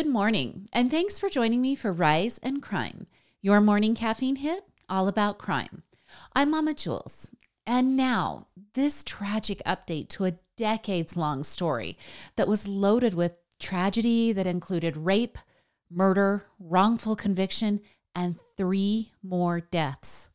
Good morning, and thanks for joining me for Rise and Crime, your morning caffeine hit all about crime. I'm Mama Jules, and now this tragic update to a decades long story that was loaded with tragedy that included rape, murder, wrongful conviction, and three more deaths.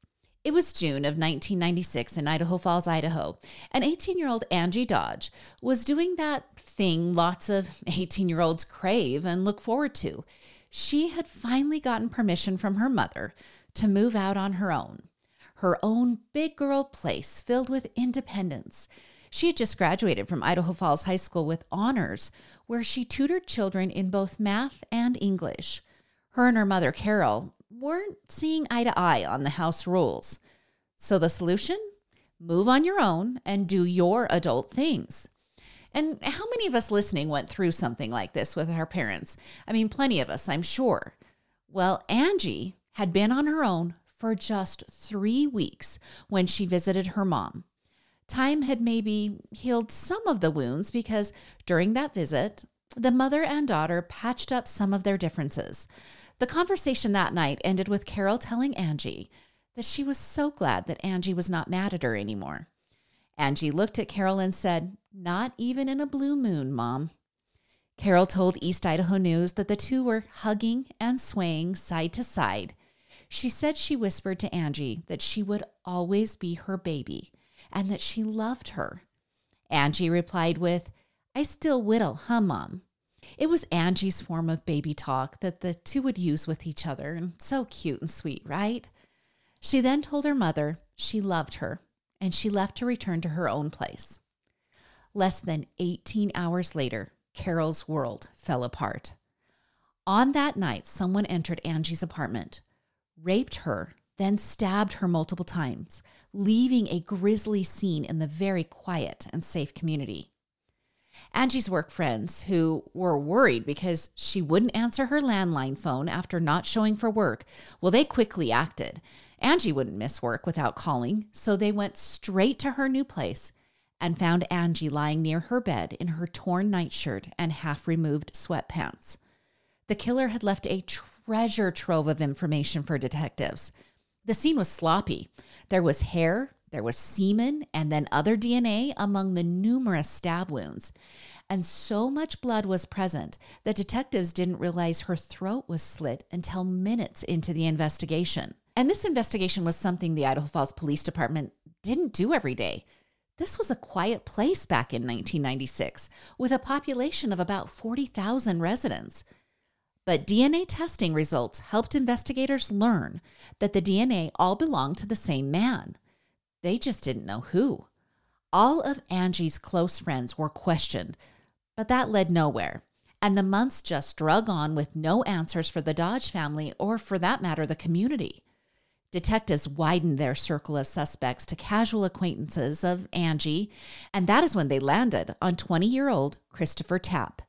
It was June of 1996 in Idaho Falls, Idaho, and 18 year old Angie Dodge was doing that thing lots of 18 year olds crave and look forward to. She had finally gotten permission from her mother to move out on her own, her own big girl place filled with independence. She had just graduated from Idaho Falls High School with honors, where she tutored children in both math and English. Her and her mother, Carol, weren't seeing eye to eye on the house rules. So the solution? Move on your own and do your adult things. And how many of us listening went through something like this with our parents? I mean, plenty of us, I'm sure. Well, Angie had been on her own for just three weeks when she visited her mom. Time had maybe healed some of the wounds because during that visit, the mother and daughter patched up some of their differences. The conversation that night ended with Carol telling Angie that she was so glad that Angie was not mad at her anymore. Angie looked at Carol and said, Not even in a blue moon, Mom. Carol told East Idaho News that the two were hugging and swaying side to side. She said she whispered to Angie that she would always be her baby and that she loved her. Angie replied with, I still whittle, huh, Mom? It was Angie's form of baby talk that the two would use with each other, and so cute and sweet, right? She then told her mother she loved her, and she left to return to her own place. Less than 18 hours later, Carol's world fell apart. On that night, someone entered Angie's apartment, raped her, then stabbed her multiple times, leaving a grisly scene in the very quiet and safe community. Angie's work friends, who were worried because she wouldn't answer her landline phone after not showing for work, well, they quickly acted. Angie wouldn't miss work without calling, so they went straight to her new place and found Angie lying near her bed in her torn nightshirt and half removed sweatpants. The killer had left a treasure trove of information for detectives. The scene was sloppy. There was hair, there was semen and then other DNA among the numerous stab wounds. And so much blood was present that detectives didn't realize her throat was slit until minutes into the investigation. And this investigation was something the Idaho Falls Police Department didn't do every day. This was a quiet place back in 1996 with a population of about 40,000 residents. But DNA testing results helped investigators learn that the DNA all belonged to the same man. They just didn't know who. All of Angie's close friends were questioned, but that led nowhere. And the months just drug on with no answers for the Dodge family or, for that matter, the community. Detectives widened their circle of suspects to casual acquaintances of Angie, and that is when they landed on 20 year old Christopher Tapp.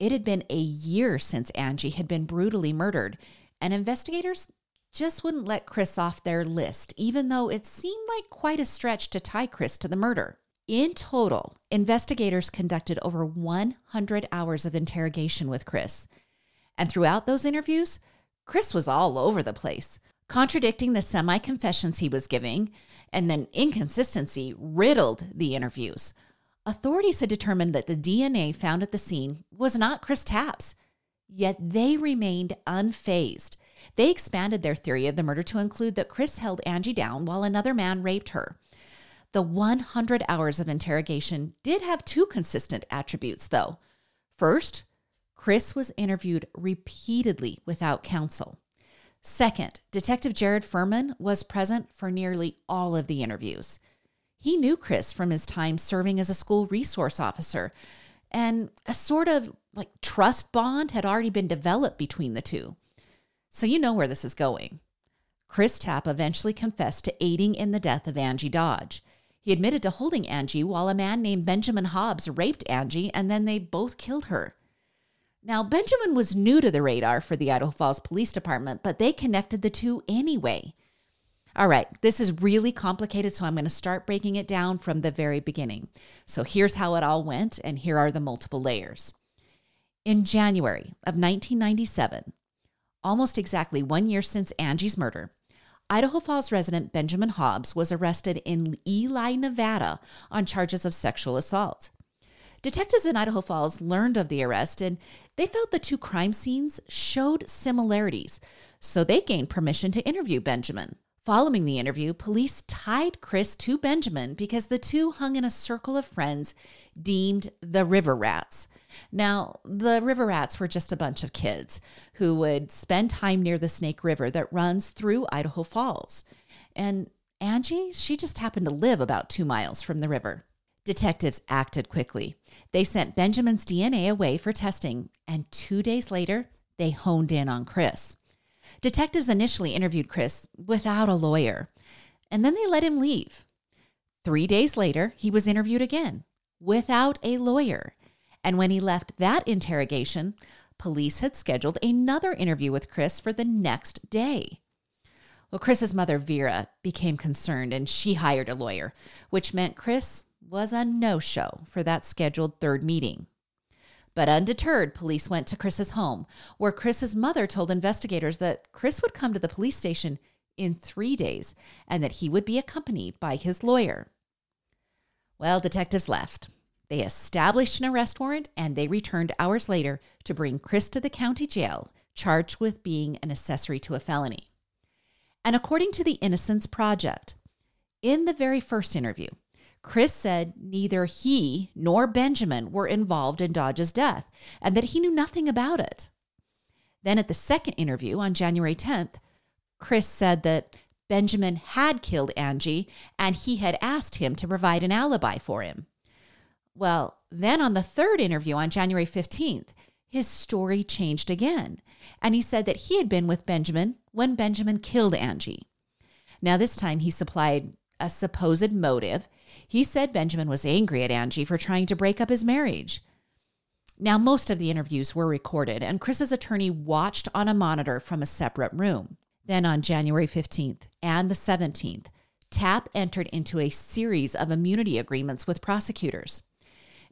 It had been a year since Angie had been brutally murdered, and investigators just wouldn't let Chris off their list, even though it seemed like quite a stretch to tie Chris to the murder. In total, investigators conducted over 100 hours of interrogation with Chris. And throughout those interviews, Chris was all over the place, contradicting the semi confessions he was giving, and then inconsistency riddled the interviews. Authorities had determined that the DNA found at the scene was not Chris Tapp's, yet they remained unfazed they expanded their theory of the murder to include that Chris held Angie down while another man raped her. The 100 hours of interrogation did have two consistent attributes, though. First, Chris was interviewed repeatedly without counsel. Second, Detective Jared Fuhriman was present for nearly all of the interviews. He knew Chris from his time serving as a school resource officer, and a sort of like trust bond had already been developed between the two. So you know where this is going. Chris Tapp eventually confessed to aiding in the death of Angie Dodge. He admitted to holding Angie while a man named Benjamin Hobbs raped Angie and then they both killed her. Now, Benjamin was new to the radar for the Idaho Falls Police Department, but they connected the two anyway. All right, this is really complicated, so I'm going to start breaking it down from the very beginning. So here's how it all went, and here are the multiple layers. In January of 1997, almost exactly one year since Angie's murder, Idaho Falls resident Benjamin Hobbs was arrested in Ely, Nevada on charges of sexual assault. Detectives in Idaho Falls learned of the arrest and they felt the two crime scenes showed similarities, so they gained permission to interview Benjamin. Following the interview, police tied Chris to Benjamin because the two hung in a circle of friends deemed the River Rats. Now, the River Rats were just a bunch of kids who would spend time near the Snake River that runs through Idaho Falls. And Angie, she just happened to live about two miles from the river. Detectives acted quickly. They sent Benjamin's DNA away for testing, and two days later, they honed in on Chris. Detectives initially interviewed Chris without a lawyer, and then they let him leave. Three days later, he was interviewed again without a lawyer. And when he left that interrogation, police had scheduled another interview with Chris for the next day. Well, Chris's mother, Vera, became concerned and she hired a lawyer, which meant Chris was a no show for that scheduled third meeting. But undeterred, police went to Chris's home, where Chris's mother told investigators that Chris would come to the police station in three days and that he would be accompanied by his lawyer. Well, detectives left. They established an arrest warrant and they returned hours later to bring Chris to the county jail, charged with being an accessory to a felony. And according to the Innocence Project, in the very first interview, Chris said neither he nor Benjamin were involved in Dodge's death and that he knew nothing about it. Then at the second interview on January 10th, Chris said that Benjamin had killed Angie and he had asked him to provide an alibi for him. Well, then on the third interview on January 15th, his story changed again, and he said that he had been with Benjamin when Benjamin killed Angie. Now, this time he supplied a supposed motive. He said Benjamin was angry at Angie for trying to break up his marriage. Now, most of the interviews were recorded, and Chris's attorney watched on a monitor from a separate room. Then on January 15th and the 17th, Tapp entered into a series of immunity agreements with prosecutors.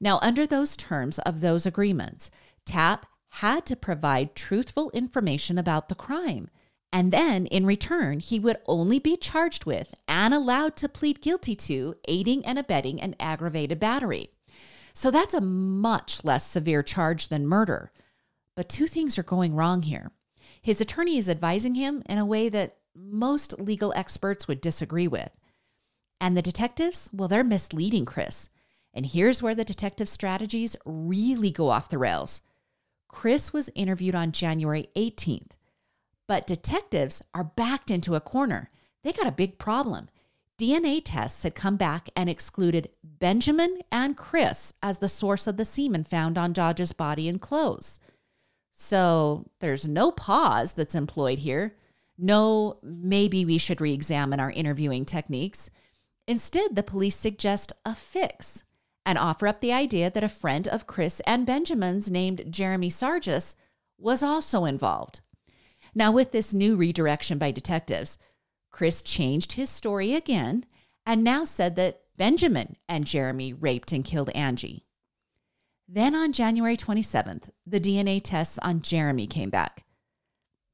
Now, under those terms of those agreements, Tapp had to provide truthful information about the crime. And then, in return, he would only be charged with and allowed to plead guilty to aiding and abetting an aggravated battery. So that's a much less severe charge than murder. But two things are going wrong here. His attorney is advising him in a way that most legal experts would disagree with. And the detectives, well, they're misleading Chris. And here's where the detective strategies really go off the rails. Chris was interviewed on January 18th. But detectives are backed into a corner. They got a big problem. DNA tests had come back and excluded Benjamin and Chris as the source of the semen found on Dodge's body and clothes. So there's no pause that's employed here. No, maybe we should re examine our interviewing techniques. Instead, the police suggest a fix and offer up the idea that a friend of Chris and Benjamin's named Jeremy Sargis was also involved. Now, with this new redirection by detectives, Chris changed his story again and now said that Benjamin and Jeremy raped and killed Angie. Then on January 27th, the DNA tests on Jeremy came back.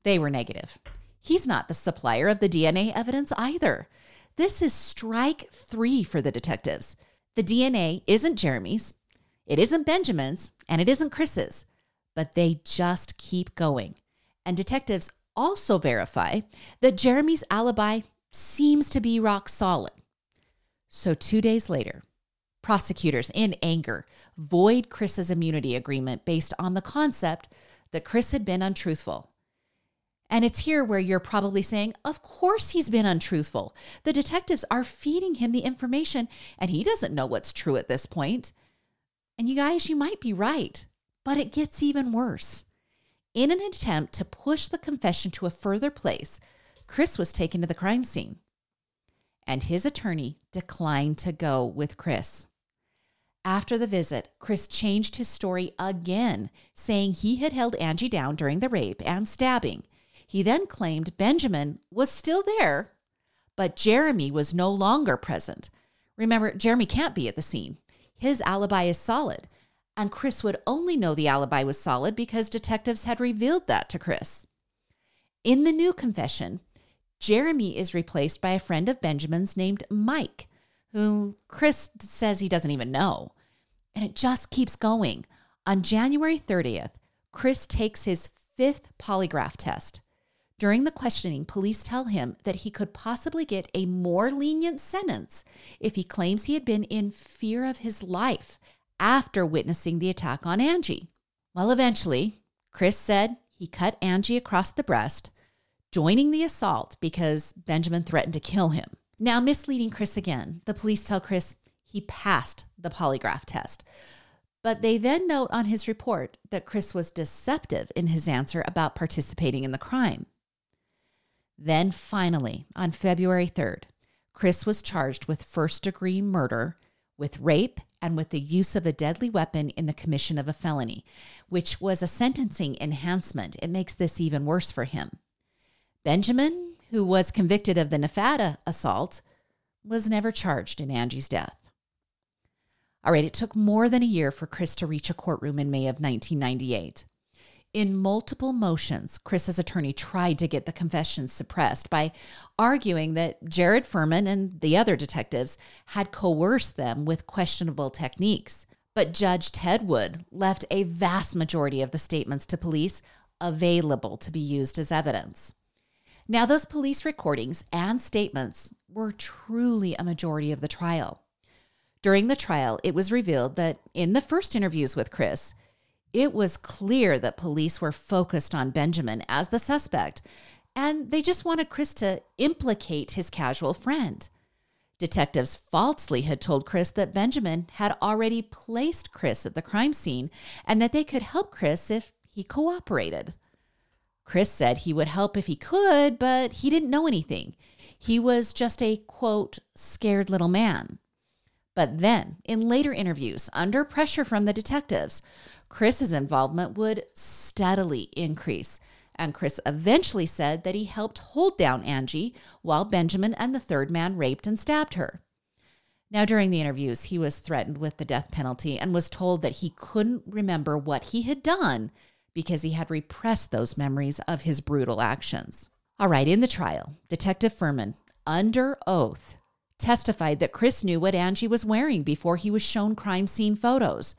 They were negative. He's not the supplier of the DNA evidence either. This is strike three for the detectives. The DNA isn't Jeremy's, it isn't Benjamin's, and it isn't Chris's, but they just keep going. And detectives also verify that Jeremy's alibi seems to be rock solid. So, two days later, prosecutors, in anger, void Chris's immunity agreement based on the concept that Chris had been untruthful. And it's here where you're probably saying, Of course he's been untruthful. The detectives are feeding him the information, and he doesn't know what's true at this point. And you guys, you might be right, but it gets even worse. In an attempt to push the confession to a further place, Chris was taken to the crime scene. And his attorney declined to go with Chris. After the visit, Chris changed his story again, saying he had held Angie down during the rape and stabbing. He then claimed Benjamin was still there, but Jeremy was no longer present. Remember, Jeremy can't be at the scene. His alibi is solid, and Chris would only know the alibi was solid because detectives had revealed that to Chris. In the new confession, Jeremy is replaced by a friend of Benjamin's named Mike, whom Chris says he doesn't even know. And it just keeps going. On January 30th, Chris takes his fifth polygraph test. During the questioning, police tell him that he could possibly get a more lenient sentence if he claims he had been in fear of his life after witnessing the attack on Angie. Well, eventually, Chris said he cut Angie across the breast, joining the assault because Benjamin threatened to kill him. Now, misleading Chris again, the police tell Chris he passed the polygraph test. But they then note on his report that Chris was deceptive in his answer about participating in the crime. Then finally, on February 3rd, Chris was charged with first degree murder, with rape, and with the use of a deadly weapon in the commission of a felony, which was a sentencing enhancement. It makes this even worse for him. Benjamin, who was convicted of the Nevada assault, was never charged in Angie's death. All right, it took more than a year for Chris to reach a courtroom in May of 1998. In multiple motions, Chris's attorney tried to get the confessions suppressed by arguing that Jared Fuhriman and the other detectives had coerced them with questionable techniques. But Judge Ted Wood left a vast majority of the statements to police available to be used as evidence. Now, those police recordings and statements were truly a majority of the trial. During the trial, it was revealed that in the first interviews with Chris, it was clear that police were focused on Benjamin as the suspect, and they just wanted Chris to implicate his casual friend. Detectives falsely had told Chris that Benjamin had already placed Chris at the crime scene and that they could help Chris if he cooperated. Chris said he would help if he could, but he didn't know anything. He was just a quote, scared little man. But then, in later interviews, under pressure from the detectives, Chris's involvement would steadily increase. And Chris eventually said that he helped hold down Angie while Benjamin and the third man raped and stabbed her. Now, during the interviews, he was threatened with the death penalty and was told that he couldn't remember what he had done because he had repressed those memories of his brutal actions. All right, in the trial, Detective Fuhriman, under oath, testified that Chris knew what Angie was wearing before he was shown crime scene photos.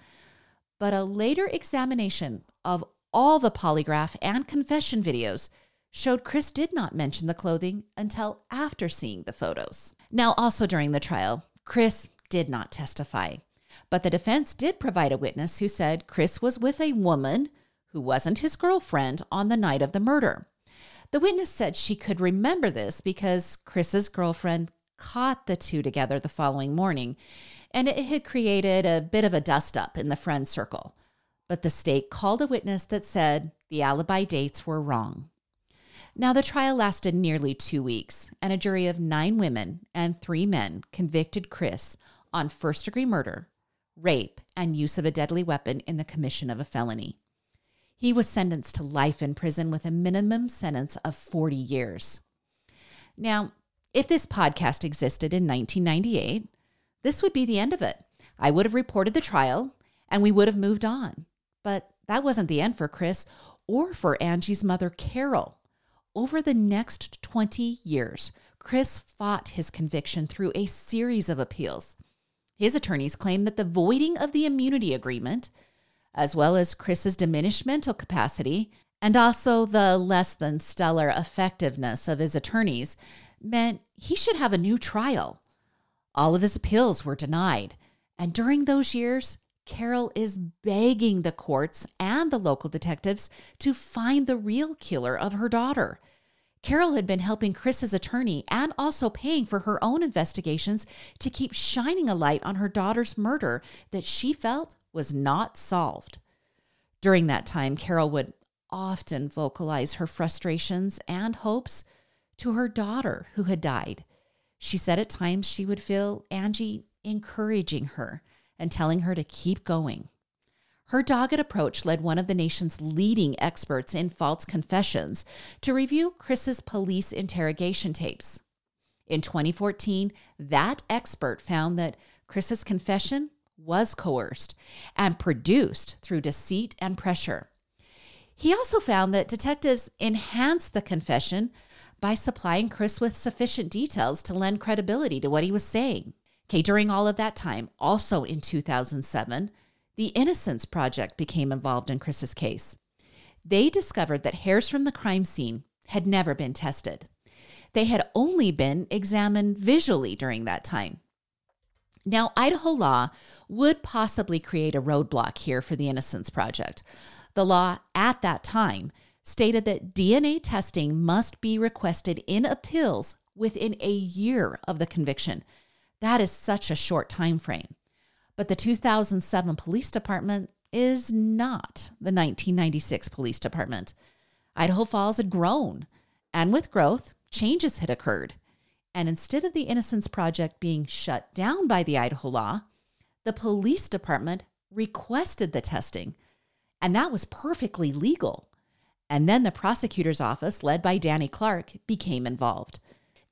But a later examination of all the polygraph and confession videos showed Chris did not mention the clothing until after seeing the photos. Now, also during the trial, Chris did not testify, but the defense did provide a witness who said Chris was with a woman who wasn't his girlfriend on the night of the murder. The witness said she could remember this because Chris's girlfriend caught the two together the following morning and it had created a bit of a dust up in the friend circle. But the state called a witness that said the alibi dates were wrong. Now, the trial lasted nearly two weeks, and a jury of nine women and three men convicted Chris on first degree murder, rape, and use of a deadly weapon in the commission of a felony. He was sentenced to life in prison with a minimum sentence of 40 years. Now, if this podcast existed in 1998, this would be the end of it. I would have reported the trial and we would have moved on. But that wasn't the end for Chris or for Angie's mother, Carol. Over the next 20 years, Chris fought his conviction through a series of appeals. His attorneys claim that the voiding of the immunity agreement, as well as Chris's diminished mental capacity, and also the less than stellar effectiveness of his attorneys, meant he should have a new trial. All of his appeals were denied. And during those years, Carol is begging the courts and the local detectives to find the real killer of her daughter. Carol had been helping Chris's attorney and also paying for her own investigations to keep shining a light on her daughter's murder that she felt was not solved. During that time, Carol would often vocalize her frustrations and hopes to her daughter who had died. She said at times she would feel Angie encouraging her and telling her to keep going. Her dogged approach led one of the nation's leading experts in false confessions to review Chris's police interrogation tapes. In 2014, that expert found that Chris's confession was coerced and produced through deceit and pressure. He also found that detectives enhanced the confession by supplying Chris with sufficient details to lend credibility to what he was saying. Okay, during all of that time, also in 2007, the Innocence Project became involved in Chris's case. They discovered that hairs from the crime scene had never been tested. They had only been examined visually during that time. Now, Idaho law would possibly create a roadblock here for the Innocence Project. The law at that time stated that DNA testing must be requested in appeals within a year of the conviction. That is such a short time frame. But the 2007 police department is not the 1996 police department. Idaho Falls had grown, and with growth, changes had occurred. And instead of the Innocence Project being shut down by the Idaho law, the police department requested the testing, and that was perfectly legal. And then the prosecutor's office, led by Danny Clark, became involved.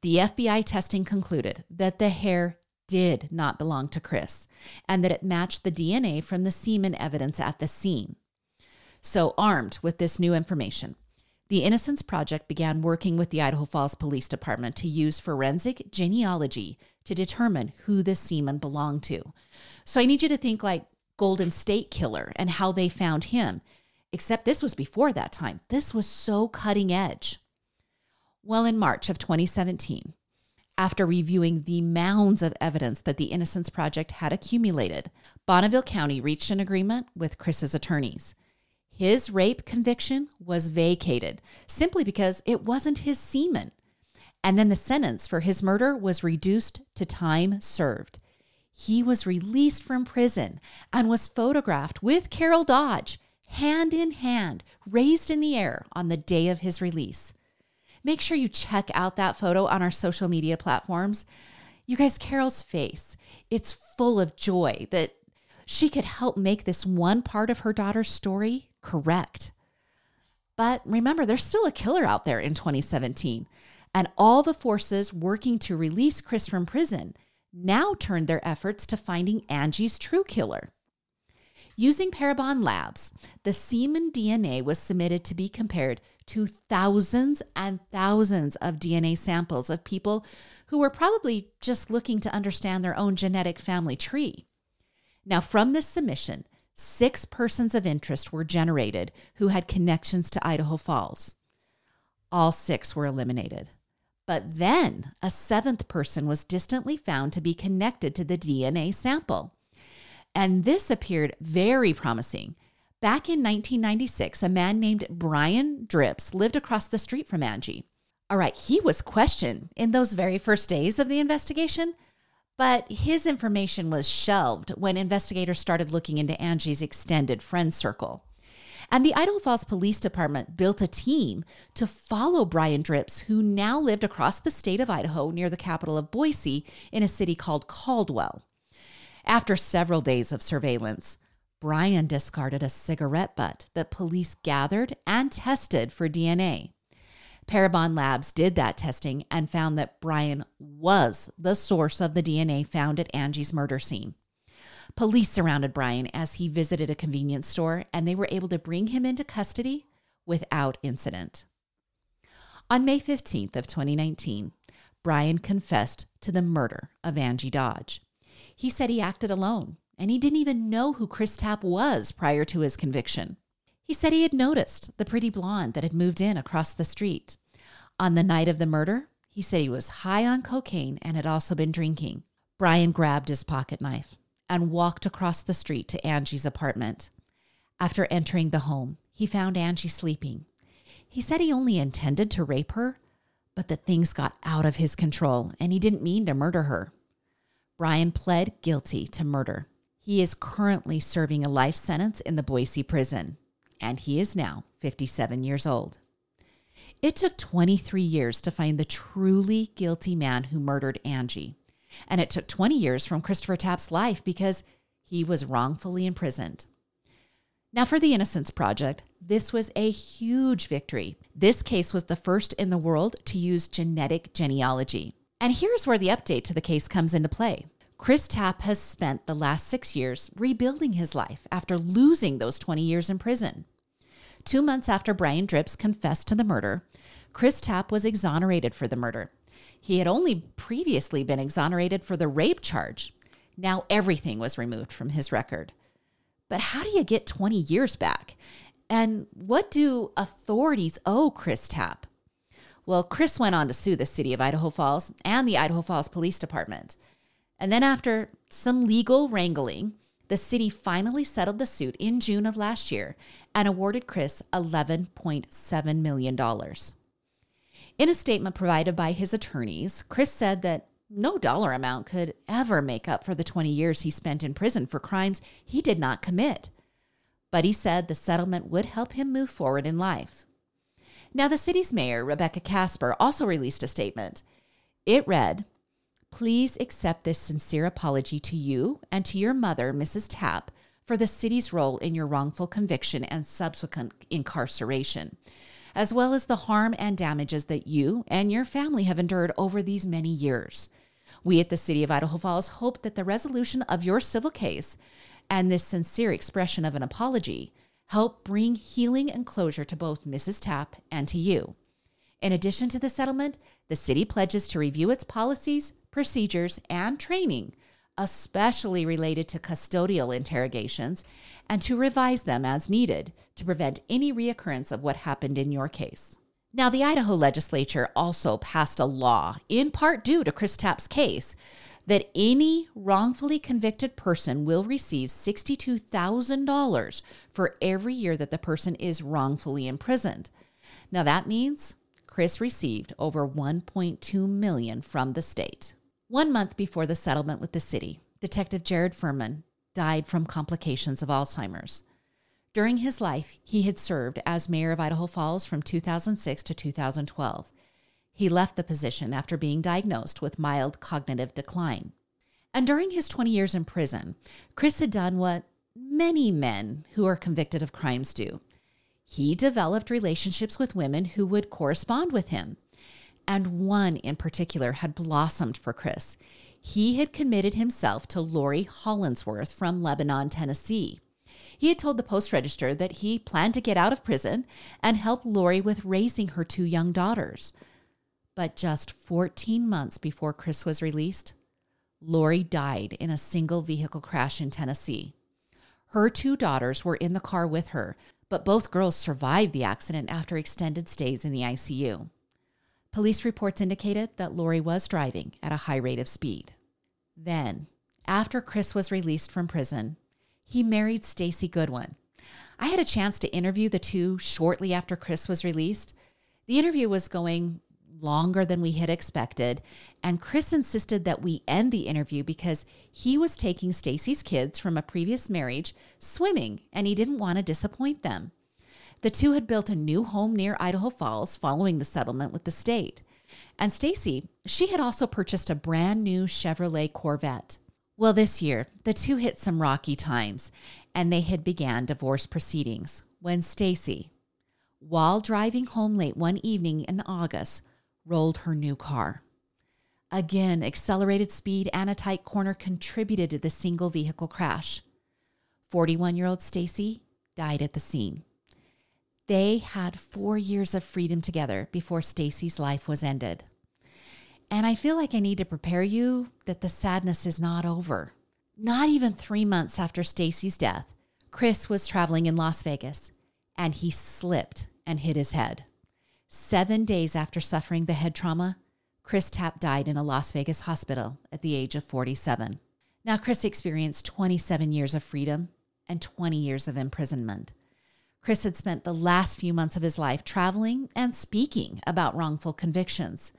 The FBI testing concluded that the hair did not belong to Chris and that it matched the DNA from the semen evidence at the scene. So, armed with this new information, the Innocence Project began working with the Idaho Falls Police Department to use forensic genealogy to determine who the semen belonged to. So, I need you to think like Golden State Killer and how they found him, except this was before that time. This was so cutting edge. Well, in March of 2017, after reviewing the mounds of evidence that the Innocence Project had accumulated, Bonneville County reached an agreement with Chris's attorneys. His rape conviction was vacated simply because it wasn't his semen. And then the sentence for his murder was reduced to time served. He was released from prison and was photographed with Carol Dodge, hand in hand, raised in the air on the day of his release make sure you check out that photo on our social media platforms. You guys, Carol's face, it's full of joy that she could help make this one part of her daughter's story correct. But remember, there's still a killer out there in 2017, and all the forces working to release Chris from prison now turned their efforts to finding Angie's true killer. Using Parabon Labs, the semen DNA was submitted to be compared to thousands and thousands of DNA samples of people who were probably just looking to understand their own genetic family tree. Now, from this submission, six persons of interest were generated who had connections to Idaho Falls. All six were eliminated. But then a seventh person was distantly found to be connected to the DNA sample. And this appeared very promising. Back in 1996, a man named Brian Dripps lived across the street from Angie. All right, he was questioned in those very first days of the investigation, but his information was shelved when investigators started looking into Angie's extended friend circle. And the Idaho Falls Police Department built a team to follow Brian Dripps, who now lived across the state of Idaho near the capital of Boise in a city called Caldwell. After several days of surveillance, Brian discarded a cigarette butt that police gathered and tested for DNA. Parabon Labs did that testing and found that Brian was the source of the DNA found at Angie's murder scene. Police surrounded Brian as he visited a convenience store and they were able to bring him into custody without incident. On May 15th of 2019, Brian confessed to the murder of Angie Dodge. He said he acted alone and he didn't even know who Chris Tapp was prior to his conviction. He said he had noticed the pretty blonde that had moved in across the street. On the night of the murder, he said he was high on cocaine and had also been drinking. Brian grabbed his pocket knife and walked across the street to Angie's apartment. After entering the home, he found Angie sleeping. He said he only intended to rape her, but that things got out of his control and he didn't mean to murder her. Brian pled guilty to murder. He is currently serving a life sentence in the Boise prison, and he is now 57 years old. It took 23 years to find the truly guilty man who murdered Angie. And it took 20 years from Christopher Tapp's life because he was wrongfully imprisoned. Now, for the Innocence Project, this was a huge victory. This case was the first in the world to use genetic genealogy. And here's where the update to the case comes into play. Chris Tapp has spent the last six years rebuilding his life after losing those 20 years in prison. Two months after Brian Dripps confessed to the murder, Chris Tapp was exonerated for the murder. He had only previously been exonerated for the rape charge. Now everything was removed from his record. But how do you get 20 years back? And what do authorities owe Chris Tapp? Well, Chris went on to sue the city of Idaho Falls and the Idaho Falls Police Department. And then, after some legal wrangling, the city finally settled the suit in June of last year and awarded Chris $11.7 million. In a statement provided by his attorneys, Chris said that no dollar amount could ever make up for the 20 years he spent in prison for crimes he did not commit. But he said the settlement would help him move forward in life. Now, the city's mayor, Rebecca Casper, also released a statement. It read, Please accept this sincere apology to you and to your mother, Mrs. Tapp, for the city's role in your wrongful conviction and subsequent incarceration, as well as the harm and damages that you and your family have endured over these many years. We at the City of Idaho Falls hope that the resolution of your civil case and this sincere expression of an apology help bring healing and closure to both Mrs. Tapp and to you. In addition to the settlement, the city pledges to review its policies, procedures, and training, especially related to custodial interrogations, and to revise them as needed to prevent any reoccurrence of what happened in your case. Now, the Idaho legislature also passed a law, in part due to Chris Tapp's case, that any wrongfully convicted person will receive $62,000 for every year that the person is wrongfully imprisoned. Now, that means Chris received over 1.2 million from the state. One month before the settlement with the city, Detective Jared Fuhriman died from complications of Alzheimer's. During his life, he had served as mayor of Idaho Falls from 2006 to 2012. He left the position after being diagnosed with mild cognitive decline. And during his 20 years in prison, Chris had done what many men who are convicted of crimes do. He developed relationships with women who would correspond with him and one in particular had blossomed for Chris. He had committed himself to Lori Hollinsworth from Lebanon, Tennessee. He had told the Post Register that he planned to get out of prison and help Lori with raising her two young daughters. But just 14 months before Chris was released, Lori died in a single vehicle crash in Tennessee. Her two daughters were in the car with her, but both girls survived the accident after extended stays in the ICU. Police reports indicated that Lori was driving at a high rate of speed. Then, after Chris was released from prison, he married Stacy Goodwin. I had a chance to interview the two shortly after Chris was released. The interview was going longer than we had expected, and Chris insisted that we end the interview because he was taking Stacy's kids from a previous marriage swimming and he didn't want to disappoint them. The two had built a new home near Idaho Falls following the settlement with the state. And Stacy, she had also purchased a brand new Chevrolet Corvette. Well, this year, the two hit some rocky times and they had began divorce proceedings when Stacy, while driving home late one evening in August, rolled her new car. Again, accelerated speed and a tight corner contributed to the single vehicle crash. 41 year old Stacy died at the scene. They had four years of freedom together before Stacy's life was ended. And I feel like I need to prepare you that the sadness is not over. Not even three months after Stacy's death, Chris was traveling in Las Vegas and he slipped and hit his head. Seven days after suffering the head trauma, Chris Tapp died in a Las Vegas hospital at the age of 47. Now, Chris experienced 27 years of freedom and 20 years of imprisonment. Chris had spent the last few months of his life traveling and speaking about wrongful convictions.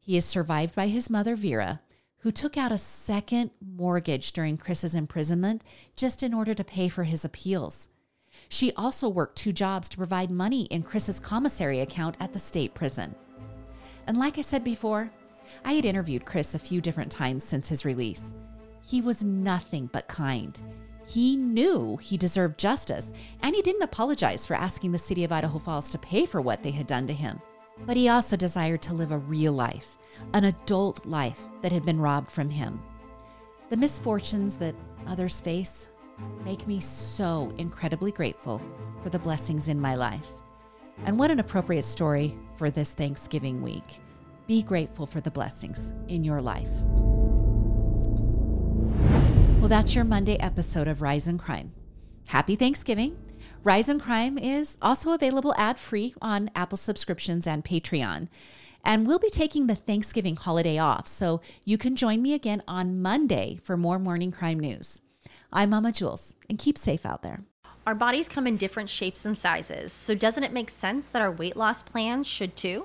He is survived by his mother, Vera, who took out a second mortgage during Chris's imprisonment just in order to pay for his appeals. She also worked two jobs to provide money in Chris's commissary account at the state prison. And like I said before, I had interviewed Chris a few different times since his release. He was nothing but kind. He knew he deserved justice, and he didn't apologize for asking the city of Idaho Falls to pay for what they had done to him. But he also desired to live a real life, an adult life that had been robbed from him. The misfortunes that others face make me so incredibly grateful for the blessings in my life. And what an appropriate story for this Thanksgiving week. Be grateful for the blessings in your life. Well, that's your Monday episode of Rise and Crime. Happy Thanksgiving. Rise and Crime is also available ad free on Apple subscriptions and Patreon. And we'll be taking the Thanksgiving holiday off, so you can join me again on Monday for more morning crime news. I'm Mama Jules, and keep safe out there. Our bodies come in different shapes and sizes, so doesn't it make sense that our weight loss plans should too?